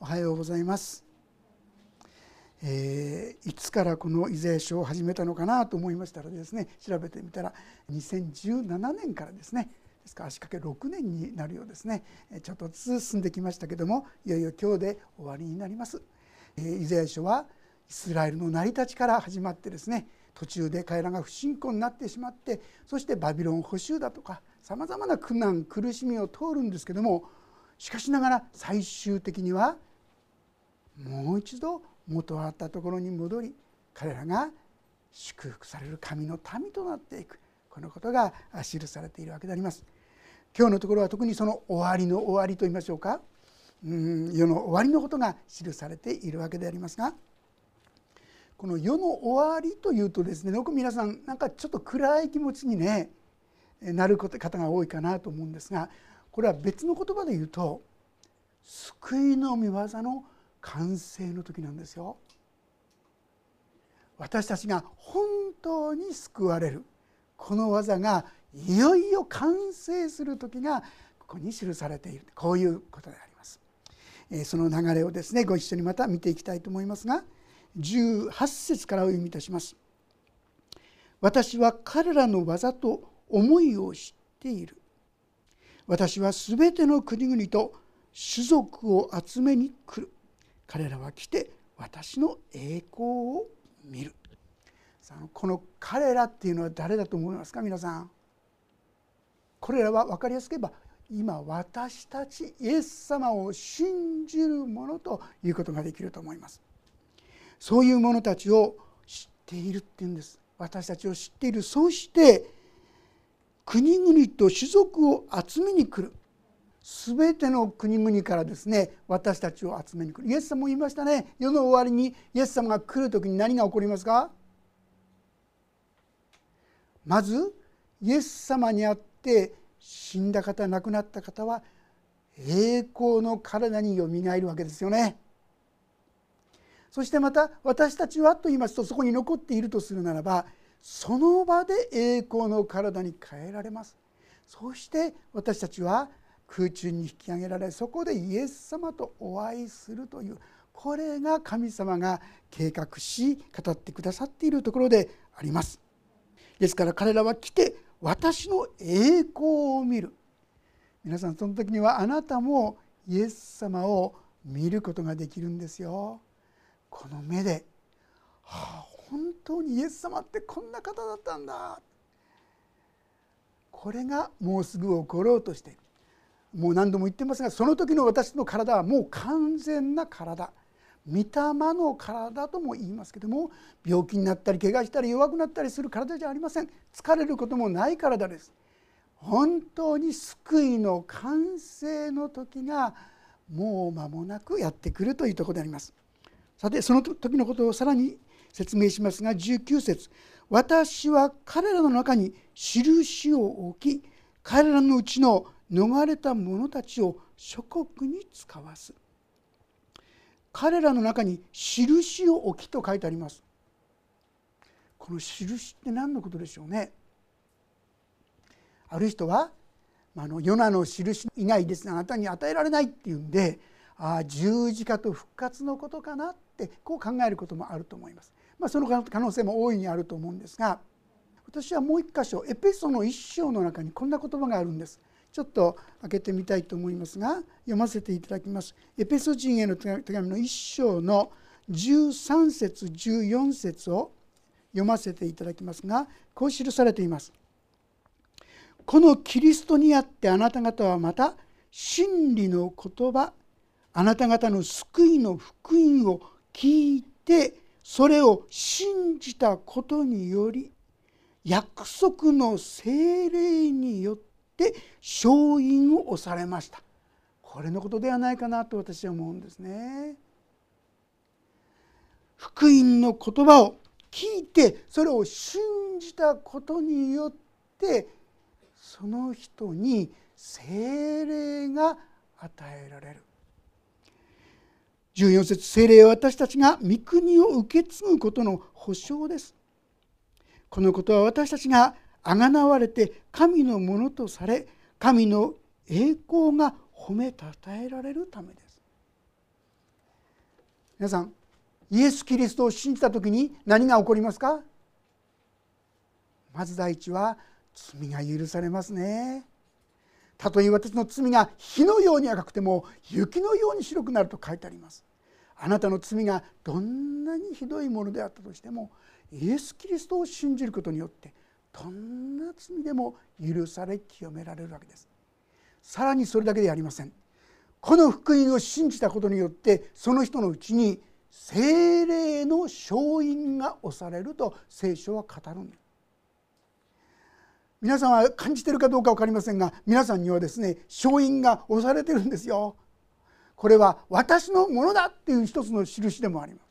おはようございます、えー、いつからこのイザヤ書を始めたのかなと思いましたらですね調べてみたら2017年からですねですから足掛け6年になるようですねちょっとずつ進んできましたけどもいよいよ今日で終わりになります、えー、イザヤ書はイスラエルの成り立ちから始まってですね途中で彼らが不信仰になってしまってそしてバビロン捕囚だとかさまざまな苦難苦しみを通るんですけどもしかしながら最終的にはもう一度元あったところに戻り彼らが祝福される神の民となっていくこのことが記されているわけであります。今日のところは特にその終わりの終わりといいましょうかうん世の終わりのことが記されているわけでありますがこの世の終わりというとですねよく皆さんなんかちょっと暗い気持ちにねなる方が多いかなと思うんですがこれは別の言葉で言うと救いの御業の完成の時なんですよ。私たちが本当に救われるこの技がいよいよ完成する時がここに記されているこういうことであります。その流れをですねご一緒にまた見ていきたいと思いますが18節からお読みいたします。私は彼らの技と思いを知っている。私はすべての国々と種族を集めに来る。彼らは来て私の栄光を見る。この彼らっていうのは誰だと思いますか？皆さん。これらは分かりやすく言えば今私たちイエス様を信じる者ということができると思います。そういう者たちを知っているっていうんです私たちを知っているそして国々と種族を集めに来る全ての国々からですね私たちを集めに来る。イエス様も言いましたね。世の終わりにイエス様が来る時に何が起こりますか？まずイエス様にあって死んだ方亡くなった方は栄光の体によみがえるわけですよね。そしてまた私たちはと言いますとそこに残っているとするならばその場で栄光の体に変えられます。そして私たちは空中に引き上げられそこでイエス様とお会いするというこれが神様が計画し語ってくださっているところであります。ですから彼らは来て私の栄光を見る。皆さんその時にはあなたもイエス様を見ることができるんですよ。この目で、はあ、本当にイエス様ってこんな方だったんだ。これがもうすぐ起ころうとしている。もう何度も言ってますがその時の私の体はもう完全な体。御霊の体とも言いますけども病気になったり怪我したり弱くなったりする体じゃありません。疲れることもない体です。本当に救いの完成の時がもう間もなくやってくるというところであります。さてその時のことをさらに説明しますが19節。私は彼らの中に印を置き彼らのうちの逃れた者たちを諸国に使わす彼らの中に印を置きと書いてありますこの印って何のことでしょうね？ある人はあのヨナの印以外ですねあなたに与えられないっていうんであ十字架と復活のことかなってこう考えることもあると思います。まあ、その可能性も大いにあると思うんですが私はもう一箇所エペソの一章の中にこんな言葉があるんです。ちょっと開けてみたいと思いますが読ませていただきます。エペソ人への手紙の一章の13節14節を読ませていただきますがこう記されています。このキリストにあってあなた方はまた真理の言葉あなた方の救いの福音を聞いてそれを信じたことにより約束の精霊によって勝因を押されました。これのことではないかなと私は思うんですね。福音の言葉を聞いてそれを信じたことによってその人に精霊が与えられる。14節聖霊は私たちが御国を受け継ぐことの保証です。このことは私たちがあがなわれて神のものとされ神の栄光が褒めたたえられるためです。皆さんイエス・キリストを信じた時に何が起こりますか？まず第一は罪が許されますね。たとえ私の罪が火のように赤くても雪のように白くなると書いてあります。あなたの罪がどんなにひどいものであったとしてもイエス・キリストを信じることによってどんな罪でも許され清められるわけです。さらにそれだけでありません。この福音を信じたことによってその人のうちに精霊の勝因が押されると聖書は語るんです皆さんは感じてるかどうか分かりませんが皆さんにはですね勝因が押されてるんですよ。これは私のものだっていう一つの印でもあります。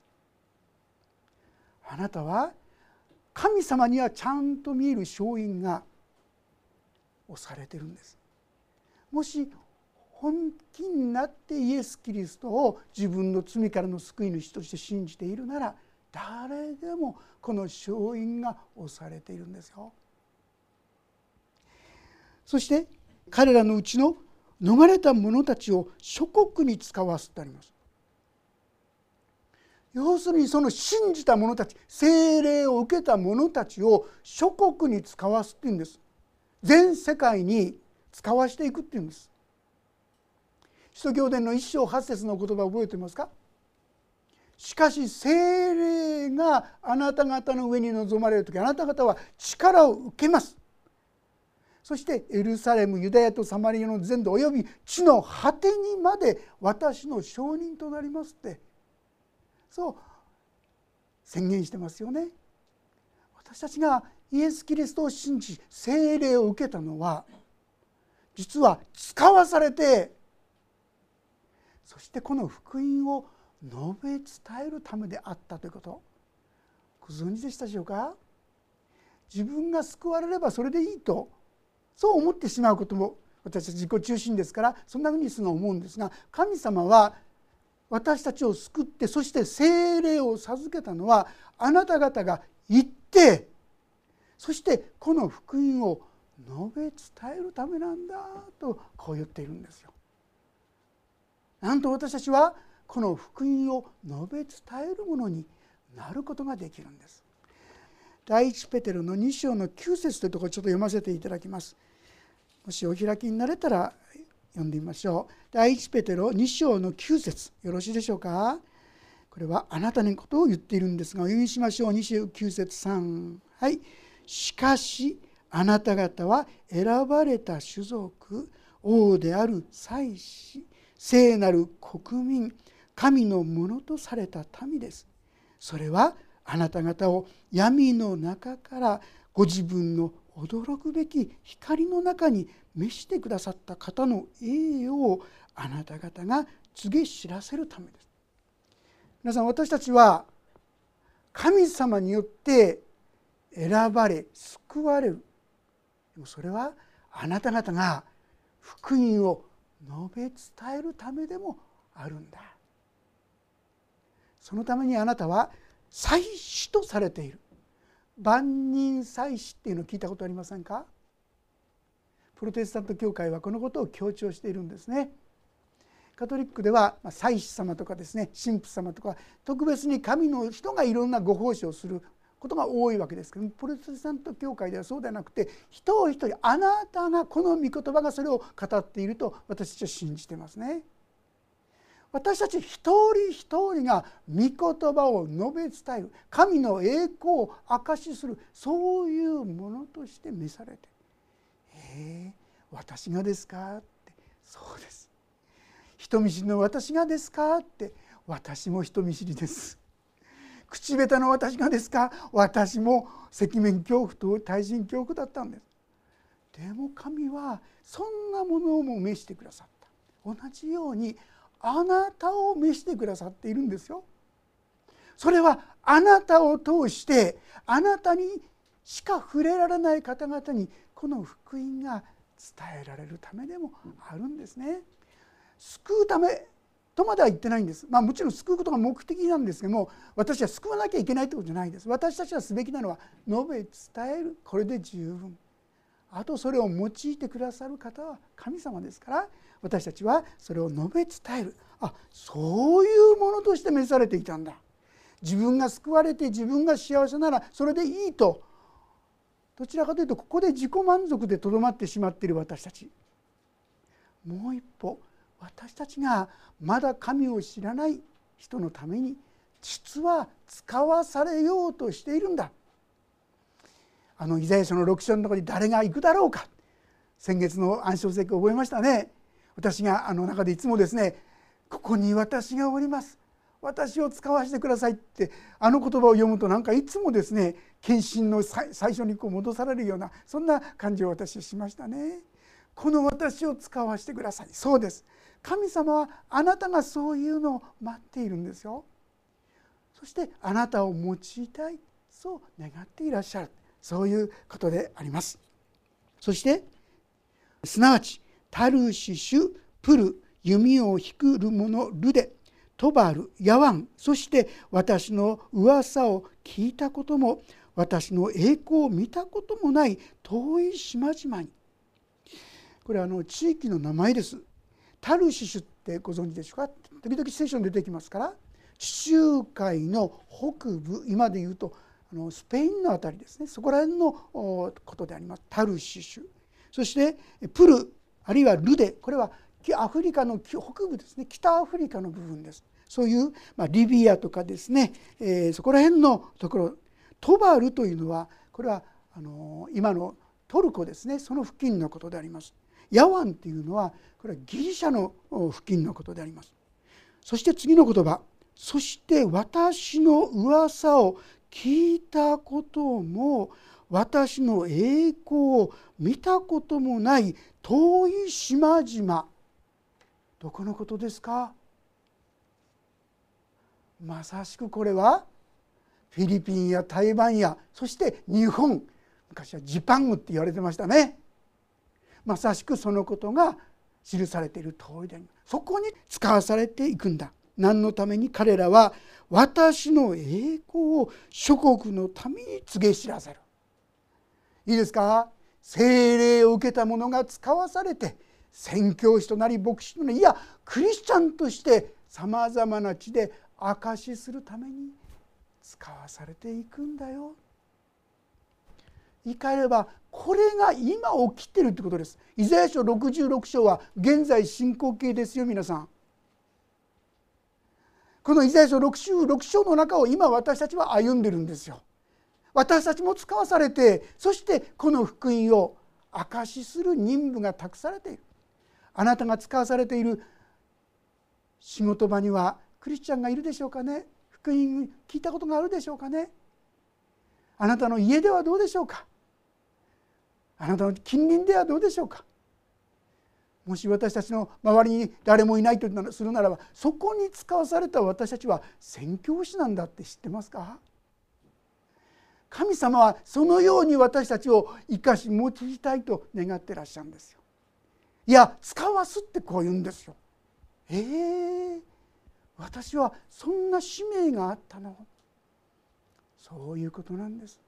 あなたは神様にはちゃんと見える勝因が押されてるんですもし本気になってイエス・キリストを自分の罪からの救い主として信じているなら誰でもこの勝因が押されているんですよ。そして彼らのうちの逃れた者たちを諸国に使わすってあります。要するにその信じた者たち精霊を受けた者たちを諸国に使わすっていうんです。全世界に使わしていくっていうんです。使徒行伝の一章八節の言葉覚えてますか？しかし精霊があなた方の上に臨まれる時あなた方は力を受けますそしてエルサレムユダヤとサマリアの全土および地の果てにまで私の証人となりますってそう宣言してますよね。私たちがイエス・キリストを信じ聖霊を受けたのは実は使わされてそしてこの福音を述べ伝えるためであったということご存知でしたでしょうか？自分が救われればそれでいいとそう思ってしまうことも私たち自己中心ですからそんなふうにするの思うんですが神様は私たちを救ってそして精霊を授けたのはあなた方が行ってそしてこの福音を述べ伝えるためなんだとこう言っているんですよ。なんと私たちはこの福音を述べ伝えるものになることができるんです。第一ペテロの2章の9節というところちょっと読ませていただきます。もしお開きになれたら読んでみましょう。第一ペテロ2章の9節よろしいでしょうか？これはあなたのことを言っているんですがお読みしましょう29節3はい。しかしあなた方は選ばれた種族王である祭司聖なる国民神のものとされた民ですそれはあなた方を闇の中からご自分の驚くべき光の中に召してくださった方の栄誉をあなた方が告げ知らせるためです。皆さん私たちは神様によって選ばれ救われるでもそれはあなた方が福音を述べ伝えるためでもあるんだ。そのためにあなたは祭司とされている。万人祭司っていうのを聞いたことありませんか？プロテスタント教会はこのことを強調しているんですね。カトリックでは祭司様とかですね神父様とか特別に神の人がいろんなご奉仕をすることが多いわけですけどプロテスタント教会ではそうではなくて一人一人あなたがこの御言葉がそれを語っていると私たちは信じてますね。私たち一人一人が御言葉を述べ伝える神の栄光を証しするそういうものとして召されている「え、私がですか?」って「そうです」「人見知りの私がですか?」って「私も人見知りです」口下手の私がですか私も赤面恐怖と対人恐怖だったんですでも神はそんなものをも召してくださった同じようにあなたを召してくださっているんですよそれはあなたを通してあなたにしか触れられない方々にこの福音が伝えられるためでもあるんですね。救うためとまでは言ってないんです、まあ、もちろん救うことが目的なんですけども私は救わなきゃいけないってことじゃないです。私たちはすべきなのは述べ伝える。これで十分。あとそれを用いてくださる方は神様ですから私たちはそれを述べ伝える。あそういうものとして召されていたんだ。自分が救われて自分が幸せならそれでいいとどちらかというとここで自己満足でとどまってしまっている私たち。もう一歩私たちがまだ神を知らない人のために実は使わされようとしているんだ。あのイザヤ書の6章のところに誰が行くだろうか。先月の暗唱聖句覚えましたね。私があの中でいつもですねここに私がおります。私を使わせてくださいってあの言葉を読むとなんかいつもですね献身の最初にこう戻されるようなそんな感じを私しましたね。この私を使わせてくださいそうです神様はあなたがそういうのを待っているんですよ。そしてあなたを用いたいそう願っていらっしゃるそういうことであります。そしてすなわちタルシシュプル弓を引くる者ルデトバルヤワンそして私の噂を聞いたことも私の栄光を見たこともない遠い島々に。これはあの地域の名前です。タルシシュってご存知でしょうか？時々聖書に出てきますから。地中海の北部今で言うとあのスペインの辺りですね。そこら辺のことであります。タルシシュ。そしてプルあるいはルデ。これはアフリカの北部ですね。北アフリカの部分です。そういう、まあ、リビアとかですね、えー、そこら辺のところ。トバルというのはこれはあの今のトルコですねその付近のことであります。ヤワンというのはこれはギリシャの付近のことであります。そして次の言葉「そして私の噂を聞いたことも私の栄光を見たこともない遠い島々どこのことですか？まさしくこれはフィリピンや台湾やそして日本昔はジパングって言われてましたね。まさしくそのことが記されている通りでありそこに使わされていくんだ。何のために彼らは私の栄光を諸国のために告げ知らせる。いいですか？精霊を受けた者が使わされて宣教師となり牧師となりいやクリスチャンとしてさまざまな地で証しするために使わされていくんだよ。言い換えればこれが今起きてるってことです。イザヤ書66章は現在進行形ですよ皆さん。このイザヤ書66章の中を今私たちは歩んでるんですよ。私たちも使わされてそしてこの福音を証しする任務が託されている。あなたが使わされている仕事場にはクリスチャンがいるでしょうかね福音聞いたことがあるでしょうかね。あなたの家ではどうでしょうか。あなたの近隣ではどうでしょうか。もし私たちの周りに誰もいないとするならばそこに使わされた私たちは宣教師なんだって知ってますか？神様はそのように私たちを生かし用いたいと願ってらっしゃるんですよ。いや使わすってこう言うんですよ。えー、私はそんな使命があったの。そういうことなんです。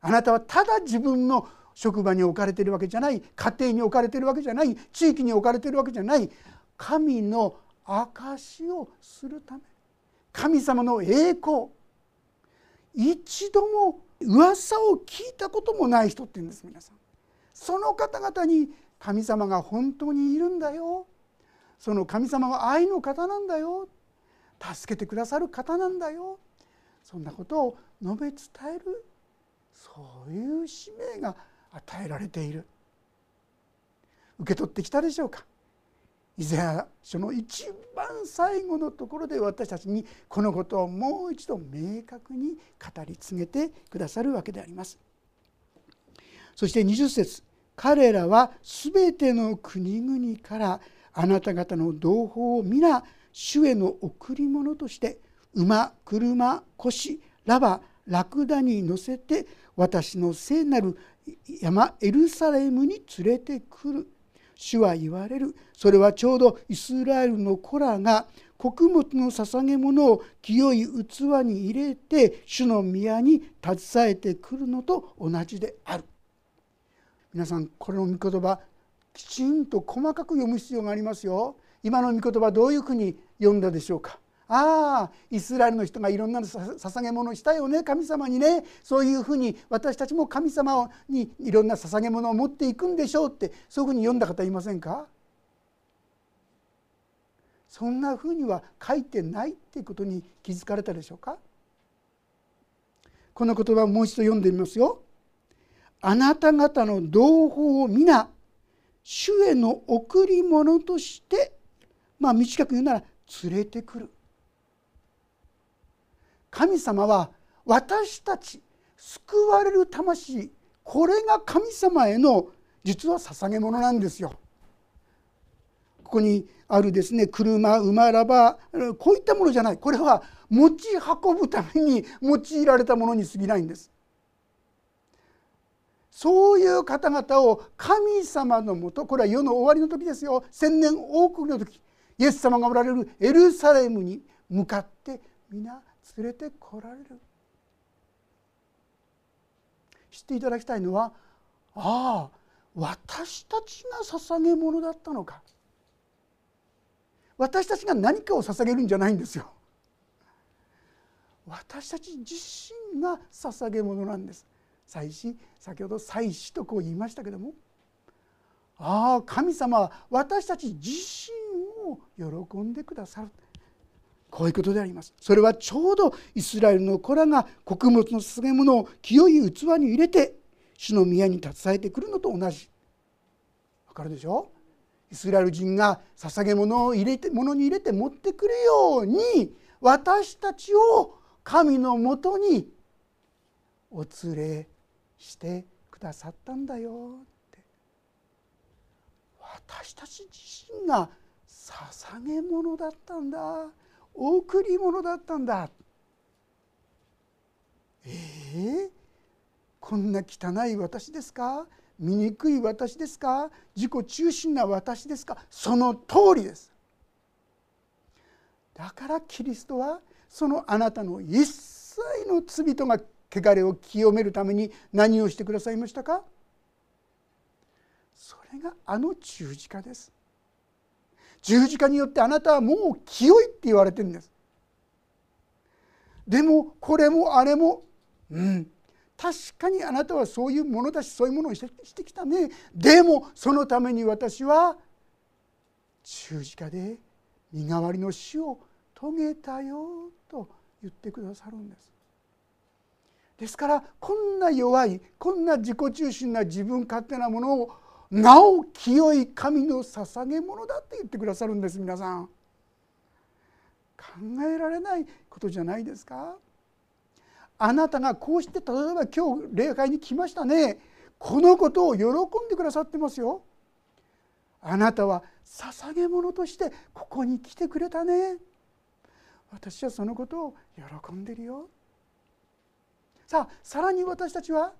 あなたはただ自分の職場に置かれているわけじゃない。家庭に置かれているわけじゃない。地域に置かれているわけじゃない。神の証をするため。神様の栄光。一度も噂を聞いたこともない人って言うんです皆さん。その方々に神様が本当にいるんだよ。その神様は愛の方なんだよ。助けてくださる方なんだよ。そんなことを述べ伝えるそういう使命が与えられている。受け取ってきたでしょうか。イザヤ書の一番最後のところで私たちにこのことをもう一度明確に語り継げてくださるわけであります。そして20節。彼らは全ての国々からあなた方の同胞を皆主への贈り物として馬車腰ラバラクダに乗せて私の聖なる山エルサレムに連れてくる。主は言われる。それはちょうどイスラエルの子らが穀物の捧げ物を清い器に入れて主の宮に携えてくるのと同じである。皆さんこの御言葉きちんと細かく読む必要がありますよ。今の御言葉どういうふうに読んだでしょうか？ああイスラエルの人がいろんな捧げ物をしたよね神様にね。そういうふうに私たちも神様にいろんな捧げ物を持っていくんでしょうってそういうふうに読んだ方いませんか？そんなふうには書いてないっていうことに気づかれたでしょうか？この言葉をもう一度読んでみますよ。あなた方の同胞を皆主への贈り物としてまあ短く言うなら連れてくる。神様は私たち救われる魂。これが神様への実は捧げ物なんですよ。ここにあるですね車馬ラバこういったものじゃない。これは持ち運ぶために用いられたものに過ぎないんです。そういう方々を神様のもとこれは世の終わりの時ですよ。千年王国の時。イエス様がおられるエルサレムに向かって皆連れてこられる。知っていただきたいのはああ私たちが捧げ物だったのか。私たちが何かを捧げるんじゃないんですよ。私たち自身が捧げ物なんです。祭司先ほど祭司とこう言いましたけども。ああ神様は私たち自身喜んでくださる。こういうことであります。それはちょうどイスラエルの子らが穀物の捧げ物を清い器に入れて主の宮に携えてくるのと同じ。わかるでしょ？イスラエル人が捧げ物を入れて物に入れて持ってくるように私たちを神のもとにお連れしてくださったんだよって。私たち自身が捧げ物だったんだ。贈り物だったんだ。えー、こんな汚い私ですか？醜い私ですか？自己中心な私ですか？その通りです。だからキリストはそのあなたの一切の罪とが汚れを清めるために何をしてくださいましたか？それがあの十字架です。十字架によってあなたはもう清いって言われてるんです。でもこれもあれもうん確かにあなたはそういうものだしそういうものをしてきたね。でもそのために私は十字架で身代わりの死を遂げたよと言ってくださるんです。ですからこんな弱いこんな自己中心な自分勝手なものをなお清い神の捧げ物だって言ってくださるんです皆さん。考えられないことじゃないですか。あなたがこうして例えば今日礼拝に来ましたね。このことを喜んでくださってますよ。あなたは捧げ物としてここに来てくれたね。私はそのことを喜んでるよ。さあさらに私たちは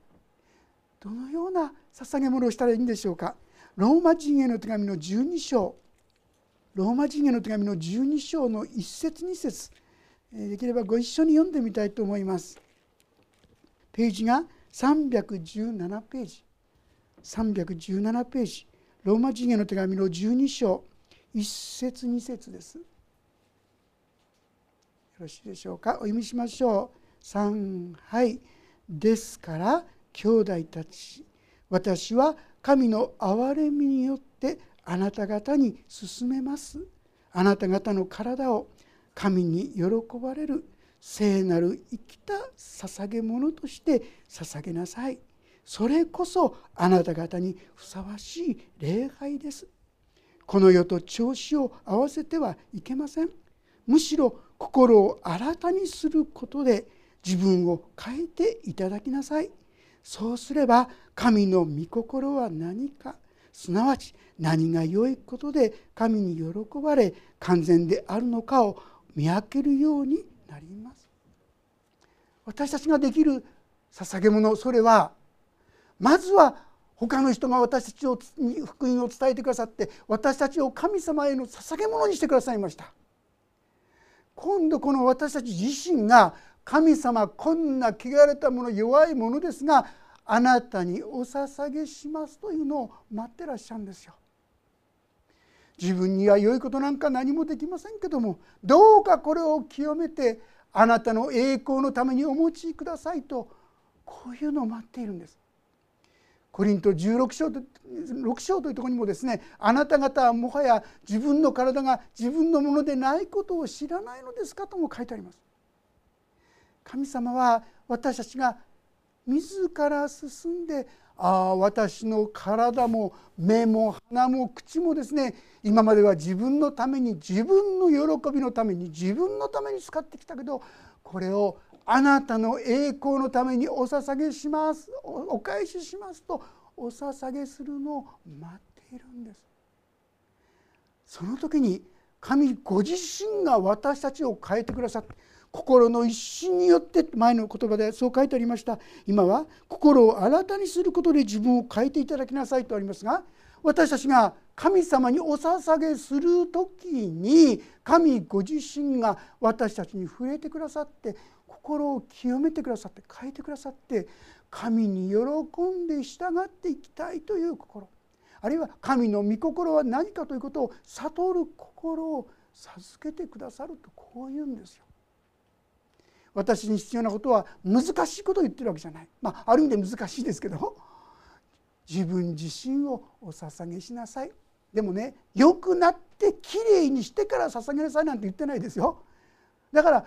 どのような捧げ物をしたらいいんでしょうか？ローマ人への手紙の12章。ローマ人への手紙の12章の1節2節。できればご一緒に読んでみたいと思います。ページが317ページ。317ページ。ローマ人への手紙の12章。1節2節です。よろしいでしょうか？お読みしましょう。3はい。ですから兄弟たち私は神の憐れみによってあなた方に進めます。あなた方の体を神に喜ばれる聖なる生きた捧げ物として捧げなさい。それこそあなた方にふさわしい礼拝です。この世と調子を合わせてはいけません。むしろ心を新たにすることで自分を変えていただきなさい。そうすれば神の御心は何かすなわち何が良いことで神に喜ばれ完全であるのかを見分けるようになります。私たちができる捧げ物それはまずは他の人が私たちに福音を伝えてくださって私たちを神様への捧げ物にしてくださいました。今度この私たち自身が神様こんな汚れたもの弱いものですがあなたにお捧げしますというのを待ってらっしゃるんですよ。自分には良いことなんか何もできませんけどもどうかこれを清めてあなたの栄光のためにお持ちくださいとこういうのを待っているんです。コリント16章と6章というところにもですねあなた方はもはや自分の体が自分のものでないことを知らないのですかとも書いてあります。神様は私たちが自ら進んでああ私の体も目も鼻も口もですね今までは自分のために自分の喜びのために自分のために使ってきたけどこれをあなたの栄光のためにお捧げしますお返ししますとお捧げするのを待っているんです。その時に神ご自身が私たちを変えてくださって心の一心によって前の言葉でそう書いてありました今は心を新たにすることで自分を変えていただきなさいとありますが私たちが神様にお捧げする時に神ご自身が私たちに触れてくださって心を清めてくださって変えてくださって神に喜んで従っていきたいという心あるいは神の御心は何かということを悟る心を授けてくださるとこう言うんですよ。私に必要なことは難しいことを言ってるわけじゃない、まあ、ある意味で難しいですけど自分自身をお捧げしなさい。でもね良くなってきれいにしてから捧げなさいなんて言ってないですよ。だから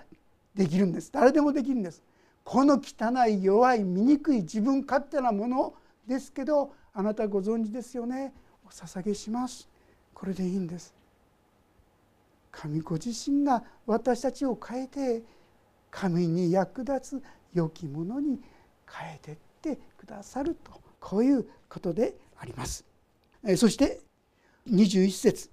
できるんです。誰でもできるんです。この汚い弱い醜い自分勝手なものですけどあなたご存知ですよね。お捧げします。これでいいんです。神ご自身が私たちを変えて神に役立つ良きものに変えてってくださると。こういうことであります。そして21節。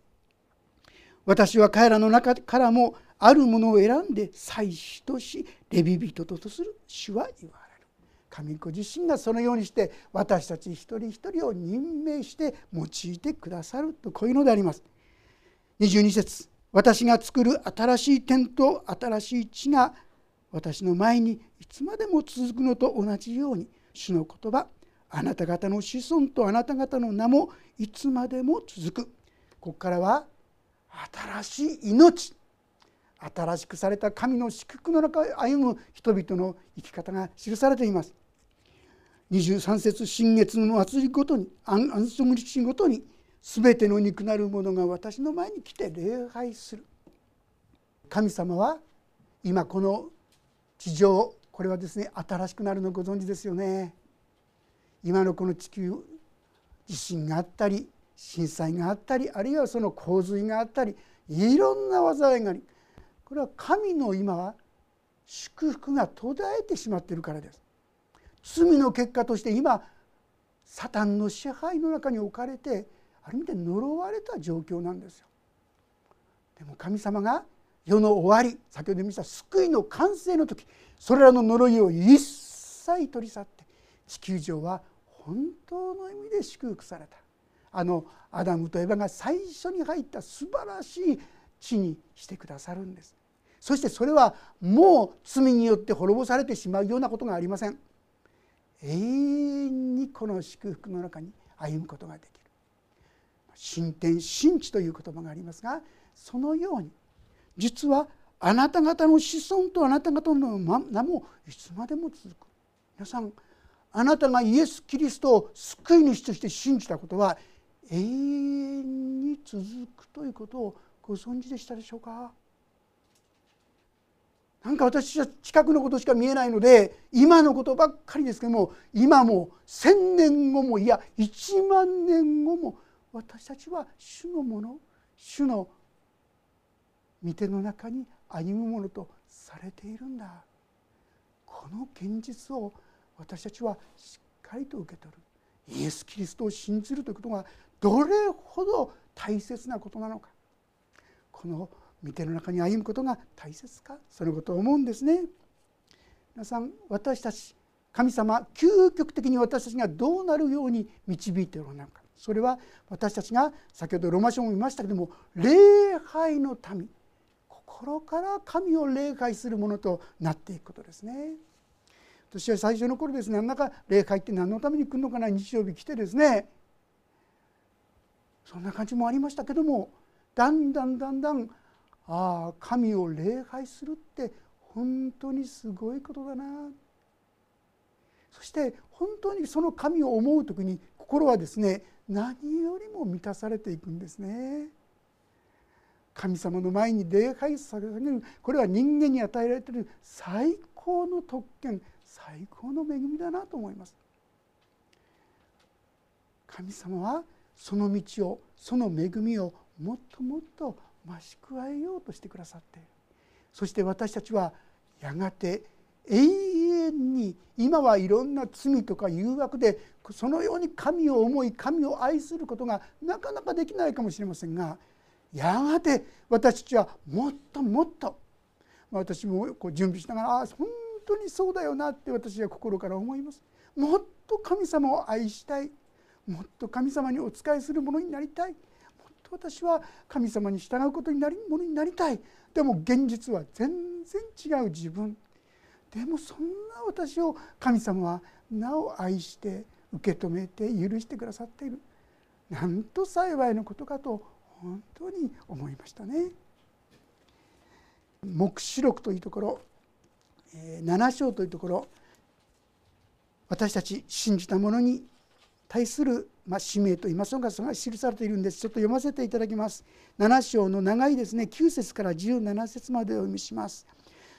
私は彼らの中からもあるものを選んで祭司としレビ人とする主は言われる。神子自身がそのようにして私たち一人一人を任命して用いてくださると。こういうのであります。22節。私が作る新しい天と新しい地が私の前にいつまでも続くのと同じように主の言葉あなた方の子孫とあなた方の名もいつまでも続く。ここからは新しい命。新しくされた神の祝福の中を歩む人々の生き方が記されています。23節新月の祭りごとに安息日ごとに全ての肉なるものが私の前に来て礼拝する。神様は今この地上これはですね新しくなるのご存知ですよね。今のこの地球地震があったり震災があったりあるいはその洪水があったりいろんな災いがありこれは神の今は祝福が途絶えてしまっているからです。罪の結果として今サタンの支配の中に置かれてある意味で呪われた状況なんですよ。でも神様が世の終わり先ほど見た救いの完成の時それらの呪いを一切取り去って地球上は本当の意味で祝福された。あのアダムとエバが最初に入った素晴らしい地にしてくださるんです。そしてそれはもう罪によって滅ぼされてしまうようなことがありません。永遠にこの祝福の中に歩むことができる。新天新地という言葉がありますがそのように実はあなた方の子孫とあなた方の名もいつまでも続く。皆さんあなたがイエス・キリストを救い主として信じたことは永遠に続くということをご存知でしたでしょうか？なんか私は近くのことしか見えないので今のことばっかりですけども今も1,000年後もいや1万年後も私たちは主のもの主の御手の中に歩むものとされているんだ。この現実を私たちはしっかりと受け取る。イエス・キリストを信じるということがどれほど大切なことなのか。この御手の中に歩むことが大切か。そのことを思うんですね。皆さん私たち神様究極的に私たちがどうなるように導いておられるのか。それは私たちが先ほどローマ書も見ましたけども礼拝の民。心から神を礼拝するものとなっていくことですね。私は最初の頃ですねなんだか礼拝って何のために来るのかな日曜日来てですねそんな感じもありましたけどもだんだんだんだんああ神を礼拝するって本当にすごいことだなそして本当にその神を思う時に心はですね何よりも満たされていくんですね。神様の前に礼拝されるこれは人間に与えられている最高の特権最高の恵みだなと思います。神様はその道をその恵みをもっともっと増し加えようとしてくださっているそして私たちはやがて永遠に今はいろんな罪とか誘惑でそのように神を思い神を愛することがなかなかできないかもしれませんがやがて私たちはもっともっと私もこう準備しながらああ本当にそうだよなって私は心から思います。もっと神様を愛したい。もっと神様にお仕えするものになりたい。もっと私は神様に従うことになりものになりたい。でも現実は全然違う自分。でもそんな私を神様はなお愛して受け止めて許してくださっている。なんと幸いのことかと本当に思いましたね。黙示録というところ7章というところ私たち信じた者に対する、まあ、使命といいますのがそれが記されているんです。ちょっと読ませていただきます。7章の長いですね。9節から17節までお読みします。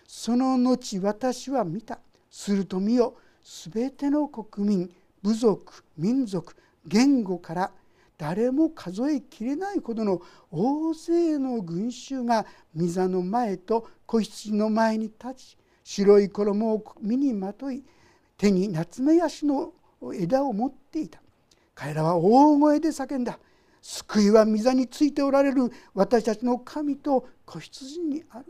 その後私は見た。すると見よ。すべての国民部族民族言語から誰も数えきれないほどの大勢の群衆が御座の前と子羊の前に立ち白い衣を身にまとい手に夏目ヤシの枝を持っていた。彼らは大声で叫んだ。救いは御座についておられる私たちの神と子羊にある。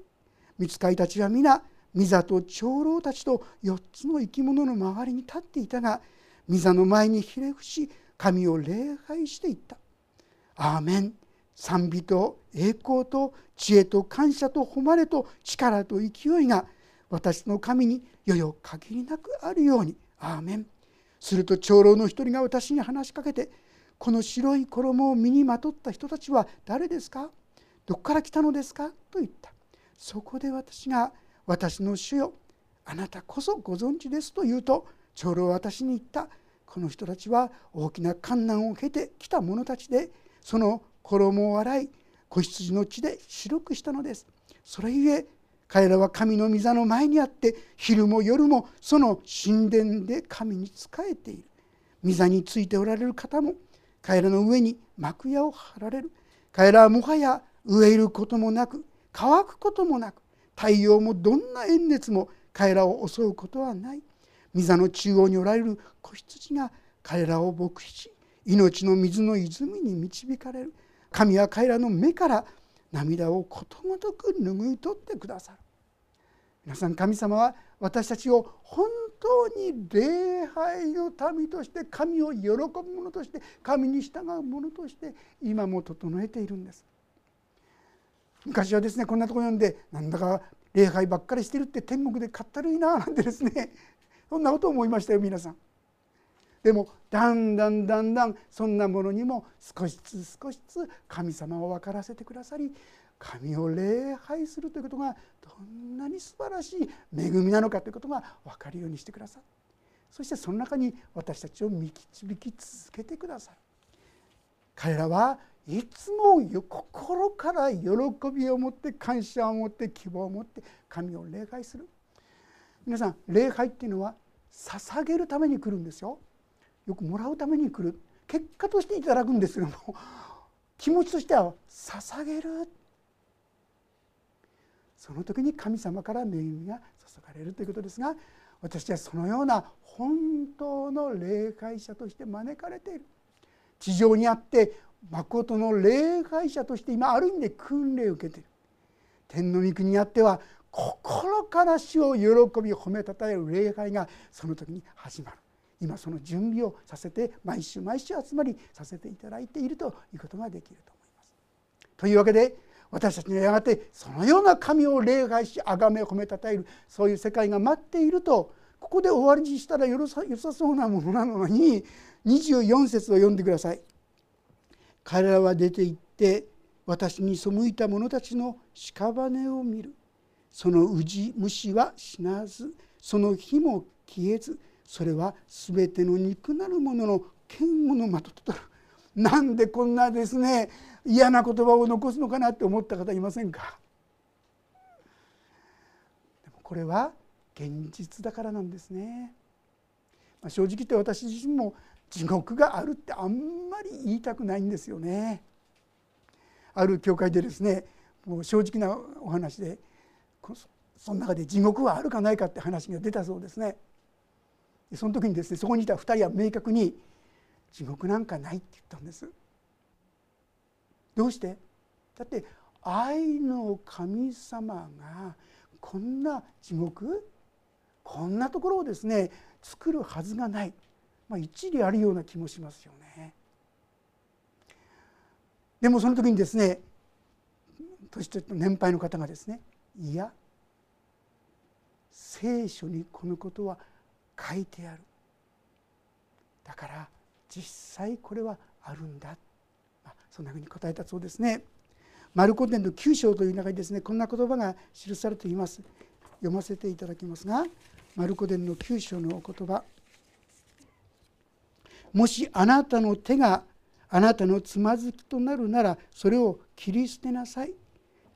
見つかりたちは皆御座と長老たちと4つの生き物の周りに立っていたが御座の前にひれ伏し神を礼拝していった「アーメン。賛美と栄光と知恵と感謝と誉れと力と勢いが私の神によよ限りなくあるように。アーメン。すると長老の一人が私に話しかけて「この白い衣を身にまとった人たちは誰ですか？どこから来たのですか?」と言った。そこで私が「私の主よ。あなたこそご存知です」と言うと長老は私に言った。この人たちは大きな観難を経てきた者たちでその衣を洗い子羊の血で白くしたのです。それゆえ彼らは神の御座の前にあって昼も夜もその神殿で神に仕えている。御座についておられる方も彼らの上に幕屋を張られる。彼らはもはや飢えることもなく乾くこともなく太陽もどんな炎熱も彼らを襲うことはない。御座の中央におられる子羊が彼らを牧し命の水の泉に導かれる。神は彼らの目から涙をことごとく拭い取ってくださる。皆さん神様は私たちを本当に礼拝の民として神を喜ぶ者として神に従う者として今も整えているんです。昔はですねこんなところ読んでなんだか礼拝ばっかりしてるって天国でかったるいななんてですねそんなこと思いましたよ皆さん。でもだんだんだんだんそんなものにも少しずつ少しずつ神様を分からせてくださり神を礼拝するということがどんなに素晴らしい恵みなのかということが分かるようにしてくださる。そしてその中に私たちを導き続けてくださる。彼らはいつも心から喜びを持って感謝を持って希望を持って神を礼拝する。皆さん礼拝っていうのは捧げるために来るんですよ。よくもらうために来る。結果としていただくんですけども 気持ちとしては捧げる。その時に神様から恵みが注がれるということですが私はそのような本当の霊界者として招かれている。地上にあって誠の霊界者として今ある意味で訓練を受けている。天の御国にあっては心から死を喜び褒めたたえる礼拝がその時に始まる今その準備をさせて毎週毎週集まりさせていただいているということができると思います。というわけで私たちにはやがてそのような神を礼拝し崇め褒めたたえるそういう世界が待っているとここで終わりにしたらよさそうなものなのに24節を読んでください。彼らは出て行って私に背いた者たちの屍を見るそのうじ虫は死なずその火も消えずそれは全ての肉なるものの剣をまとってとる。なんでこんなですね嫌な言葉を残すのかなって思った方いませんか？でもこれは現実だからなんですね、まあ、正直言って私自身も地獄があるってあんまり言いたくないんですよね。ある教会でですねもう正直なお話でその中で地獄はあるかないかって話が出たそうですね。その時にですねそこにいた2人は明確に「地獄なんかない」って言ったんです。どうして？だって愛の神様がこんな地獄こんなところをですね作るはずがない、まあ、一理あるような気もしますよね。でもその時にですね年年配の方がですねいや聖書にこのことは書いてある。だから実際これはあるんだ、まあ、そんなふうに答えたそうですね。マルコ伝の9章という中にですねこんな言葉が記されています。読ませていただきますがマルコ伝の9章のお言葉。もしあなたの手があなたのつまずきとなるならそれを切り捨てなさい。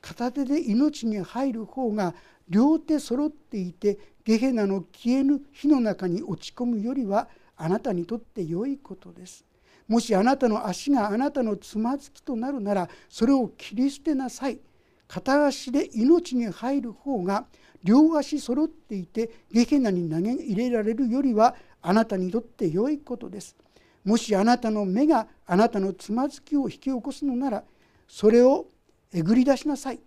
片手で命に入る方が両手揃っていてゲヘナの消えぬ火の中に落ち込むよりはあなたにとって良いことです。もしあなたの足があなたのつまずきとなるならそれを切り捨てなさい。片足で命に入る方が両足揃っていてゲヘナに投げ入れられるよりはあなたにとって良いことです。もしあなたの目があなたのつまずきを引き起こすのならそれをえぐり出しなさい。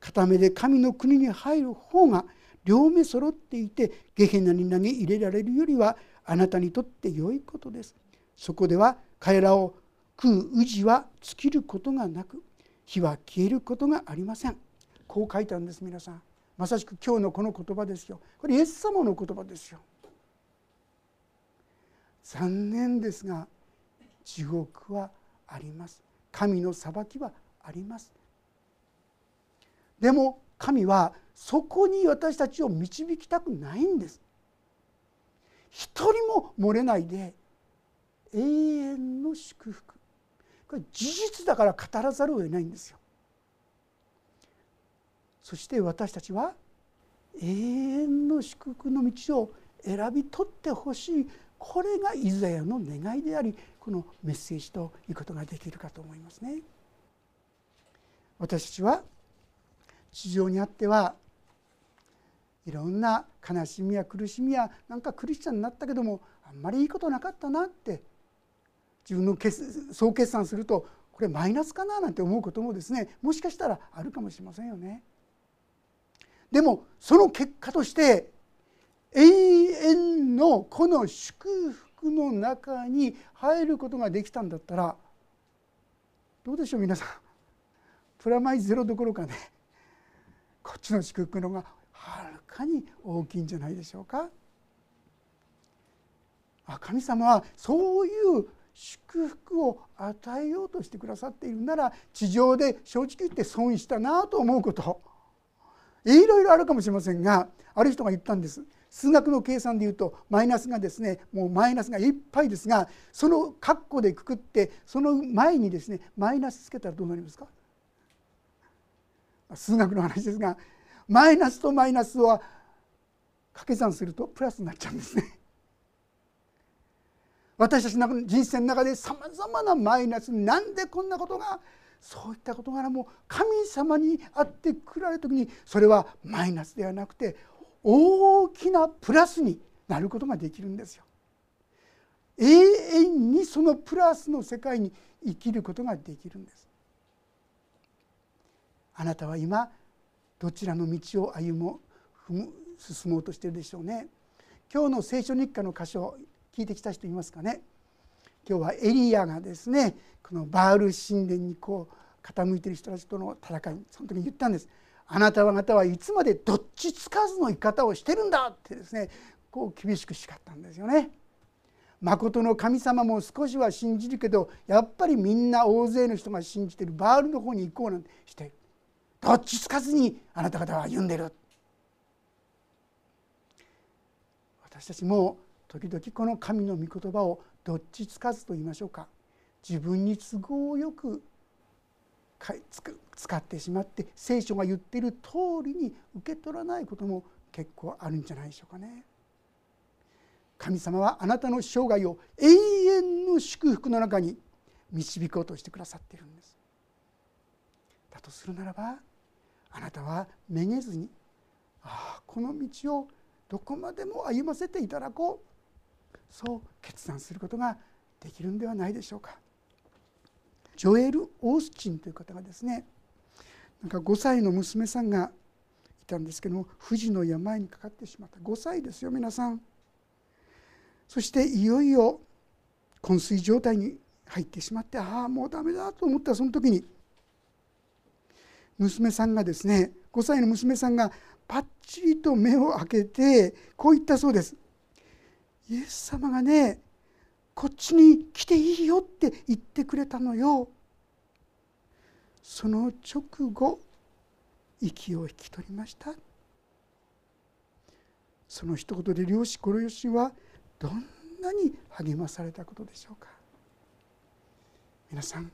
片目で神の国に入る方が両目揃っていてゲヘナに投げ入れられるよりはあなたにとって良いことです。そこでは彼らを食う宇治は尽きることがなく火は消えることがありません。こう書いたんです皆さん。まさしく今日のこの言葉ですよ。これイエス様の言葉ですよ。残念ですが地獄はあります。神の裁きはあります。でも神はそこに私たちを導きたくないんです。一人も漏れないで永遠の祝福。これ事実だから語らざるを得ないんですよ。そして私たちは永遠の祝福の道を選び取ってほしい。これがイザヤの願いでありこのメッセージということができるかと思いますね。私たちは地上にあってはいろんな悲しみや苦しみやなんかクリスチャンになったけどもあんまりいいことなかったなって自分の決総決算するとこれマイナスかななんて思うこともですねもしかしたらあるかもしれませんよね。でもその結果として永遠のこの祝福の中に入ることができたんだったらどうでしょう皆さんプラマイゼロどころかねこっちの祝福のがはるかに大きいんじゃないでしょうか。神様はそういう祝福を与えようとしてくださっているなら地上で正直言って損したなと思うこと。いろいろあるかもしれませんがある人が言ったんです。数学の計算でいうとマイナスがですねもうマイナスがいっぱいですがその括弧でくくってその前にですねマイナスつけたらどうなりますか？数学の話ですがマイナスとマイナスは掛け算するとプラスになっちゃうんですね。私たちの人生の中でさまざまなマイナスなんでこんなことがそういった事柄も神様に会ってくられる時にそれはマイナスではなくて大きなプラスになることができるんですよ。永遠にそのプラスの世界に生きることができるんです。あなたは今どちらの道を歩も進もうとしているでしょうね。今日の聖書日課の箇所聞いてきた人いますかね？今日はエリアがですねこのバール神殿にこう傾いている人たちとの戦いその時に言ったんですあなた方はいつまでどっちつかずの生き方をしてるんだってですねこう厳しく叱ったんですよね。誠の神様も少しは信じるけどやっぱりみんな大勢の人が信じてるバールの方に行こうなんてしてどっちつかずにあなた方は歩んでる私たちも時々この神の御言葉をどっちつかずと言いましょうか自分に都合よく使ってしまって聖書が言っている通りに受け取らないことも結構あるんじゃないでしょうかね。神様はあなたの生涯を永遠の祝福の中に導こうとしてくださっているんです。だとするならばあなたはめげずにああこの道をどこまでも歩ませていただこうそう決断することができるんではないでしょうか。ジョエル・オースチンという方がですねなんか5歳の娘さんがいたんですけども不治の病にかかってしまった5歳ですよ皆さん。そしていよいよ昏睡状態に入ってしまってああもうダメだと思ったその時に娘さんがですね5歳の娘さんがパッチリと目を開けてこう言ったそうです。イエス様がねこっちに来ていいよって言ってくれたのよ。その直後息を引き取りましたその一言で漁師コロヨシはどんなに励まされたことでしょうか皆さん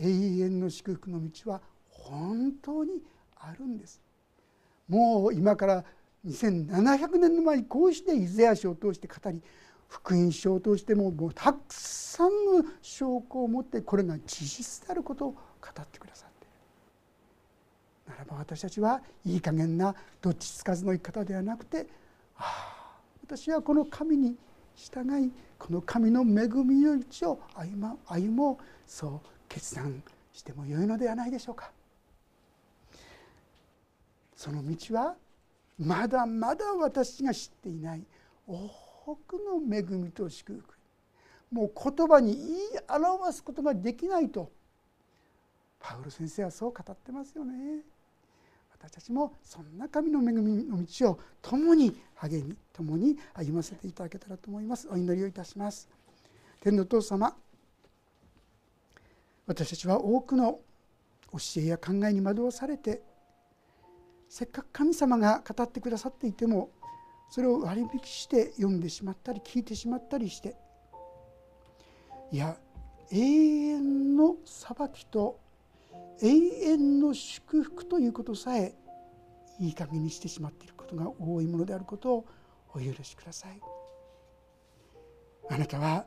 永遠の祝福の道は本当にあるんです。もう今から2700年の前にこうしてイザヤ書を通して語り福音書を通してももうたくさんの証拠を持ってこれが事実であることを語ってくださっている。ならば私たちはいい加減などっちつかずの生き方ではなくてああ私はこの神に従いこの神の恵みの道を歩もうそう決断してもよいのではないでしょうか。その道はまだまだ私が知っていない。多くの恵みと祝福。もう言葉に言い表すことができないと。パウロ先生はそう語ってますよね。私たちもそんな神の恵みの道を共に励み共に歩ませていただけたらと思います。お祈りをいたします。天のお父様私たちは多くの教えや考えに惑わされてせっかく神様が語ってくださっていてもそれを割引して読んでしまったり聞いてしまったりしていや永遠の裁きと永遠の祝福ということさえいい加減にしてしまっていることが多いものであることをお許しください。あなたは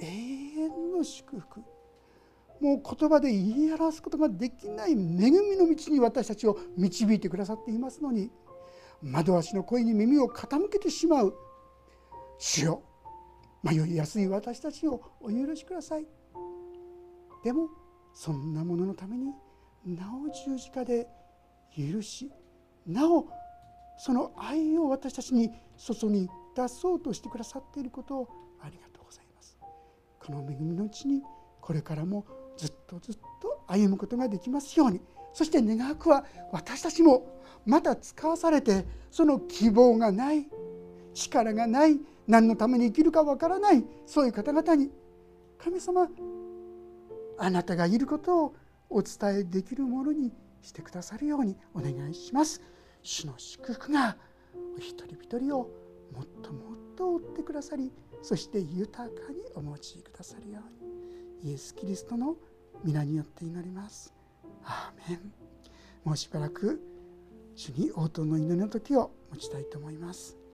永遠の祝福。もう言葉で言い表すことができない恵みの道に私たちを導いてくださっていますのに惑わしの声に耳を傾けてしまう。主よ迷いやすい私たちをお許しください。でもそんなもののためになお十字架で許しなおその愛を私たちに注ぎ出そうとしてくださっていることをありがとうございます。この恵みのうちにこれからもずっとずっと歩むことができますようにそして願わくは私たちもまた使わされてその希望がない力がない何のために生きるかわからないそういう方々に神様あなたがいることをお伝えできるものにしてくださるようにお願いします。主の祝福がお一人一人をもっともっと追ってくださりそして豊かにお持ちくださるようにイエス・キリストの皆によって祈ります。アーメンもうしばらく主に応答の祈りの時を持ちたいと思います。